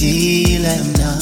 ngelendile mna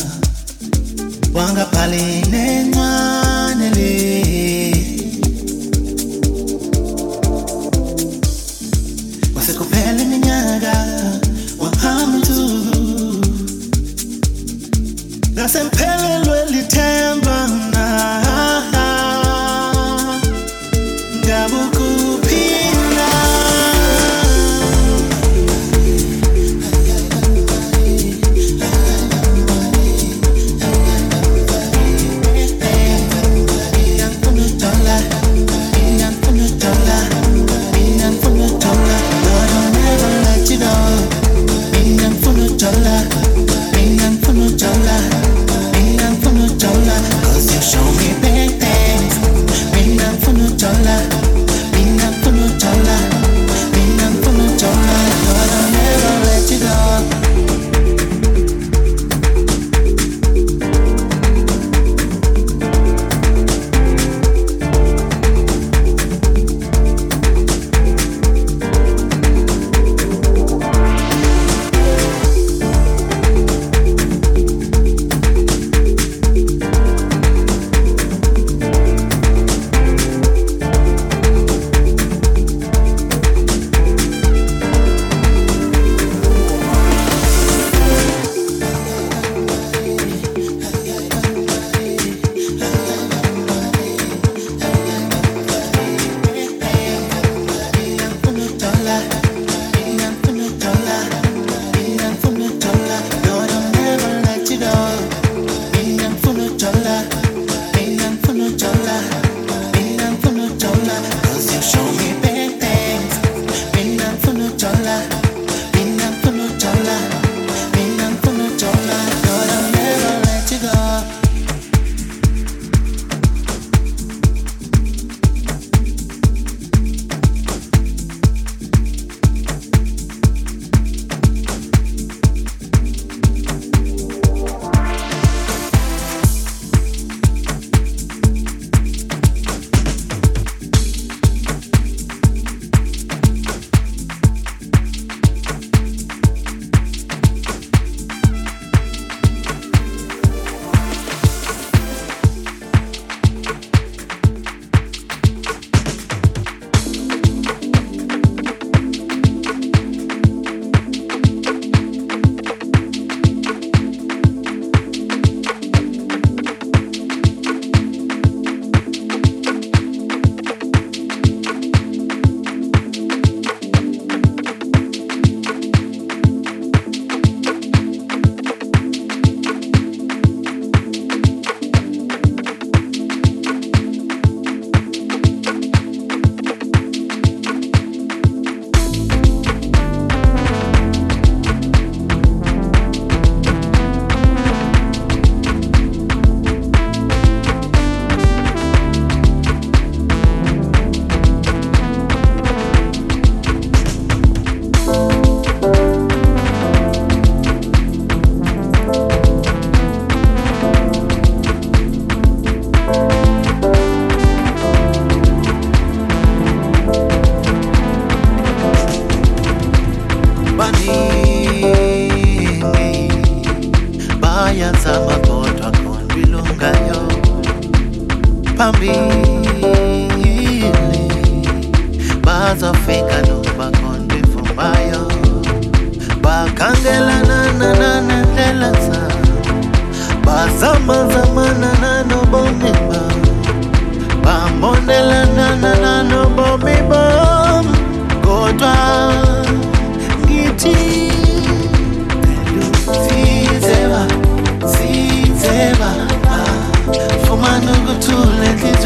pra mim.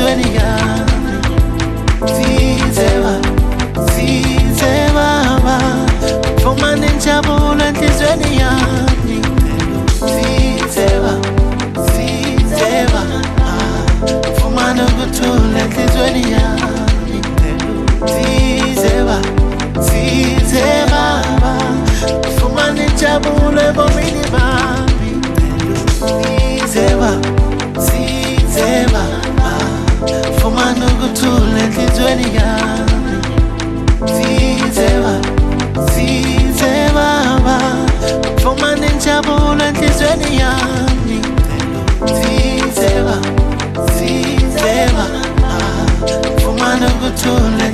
Ukuthula akizweliyami sizeba sizebaba fumana injabulo enhlizweni yami. Sizeba sizeba fumana ukuthula